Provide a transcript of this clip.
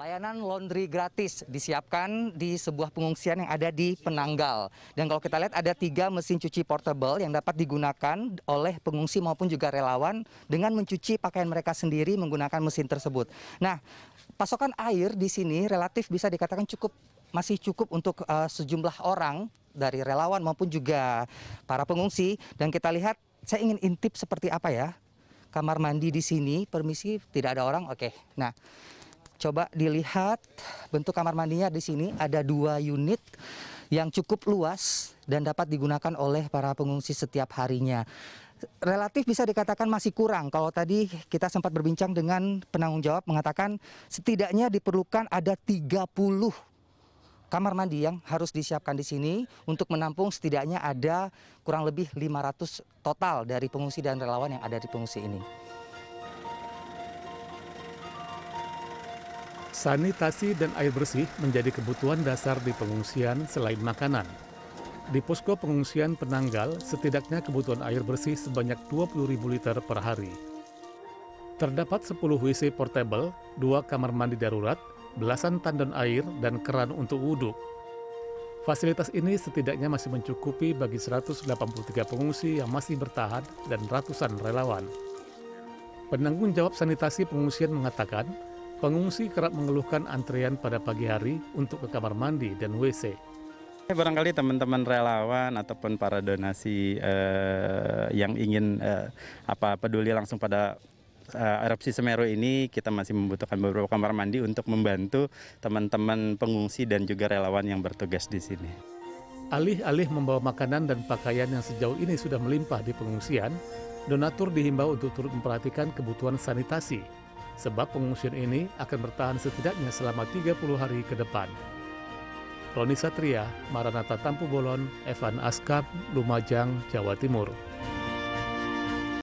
Layanan laundry gratis disiapkan di sebuah pengungsian yang ada di Penanggal. Dan kalau kita lihat ada tiga mesin cuci portable yang dapat digunakan oleh pengungsi maupun juga relawan dengan mencuci pakaian mereka sendiri menggunakan mesin tersebut. Nah, pasokan air di sini relatif bisa dikatakan cukup masih cukup untuk uh, sejumlah orang dari relawan maupun juga para pengungsi. Dan kita lihat, saya ingin intip seperti apa ya kamar mandi di sini. Permisi, tidak ada orang. Oke, nah. Coba dilihat bentuk kamar mandinya di sini ada dua unit yang cukup luas dan dapat digunakan oleh para pengungsi setiap harinya. Relatif bisa dikatakan masih kurang. Kalau tadi kita sempat berbincang dengan penanggung jawab mengatakan setidaknya diperlukan ada 30 kamar mandi yang harus disiapkan di sini untuk menampung setidaknya ada kurang lebih 500 total dari pengungsi dan relawan yang ada di pengungsi ini. Sanitasi dan air bersih menjadi kebutuhan dasar di pengungsian selain makanan. Di posko pengungsian Penanggal, setidaknya kebutuhan air bersih sebanyak 20.000 liter per hari. Terdapat 10 WC portable, dua kamar mandi darurat, belasan tandon air, dan keran untuk wudhu. Fasilitas ini setidaknya masih mencukupi bagi 183 pengungsi yang masih bertahan dan ratusan relawan. Penanggung jawab sanitasi pengungsian mengatakan, Pengungsi kerap mengeluhkan antrian pada pagi hari untuk ke kamar mandi dan WC. Barangkali teman-teman relawan ataupun para donasi eh, yang ingin eh, apa peduli langsung pada eh, erupsi Semeru ini kita masih membutuhkan beberapa kamar mandi untuk membantu teman-teman pengungsi dan juga relawan yang bertugas di sini. Alih-alih membawa makanan dan pakaian yang sejauh ini sudah melimpah di pengungsian, donatur dihimbau untuk turut memperhatikan kebutuhan sanitasi sebab pengungsian ini akan bertahan setidaknya selama 30 hari ke depan. Roni Satria, Maranatha Tampu Bolon, Evan Askap, Lumajang, Jawa Timur.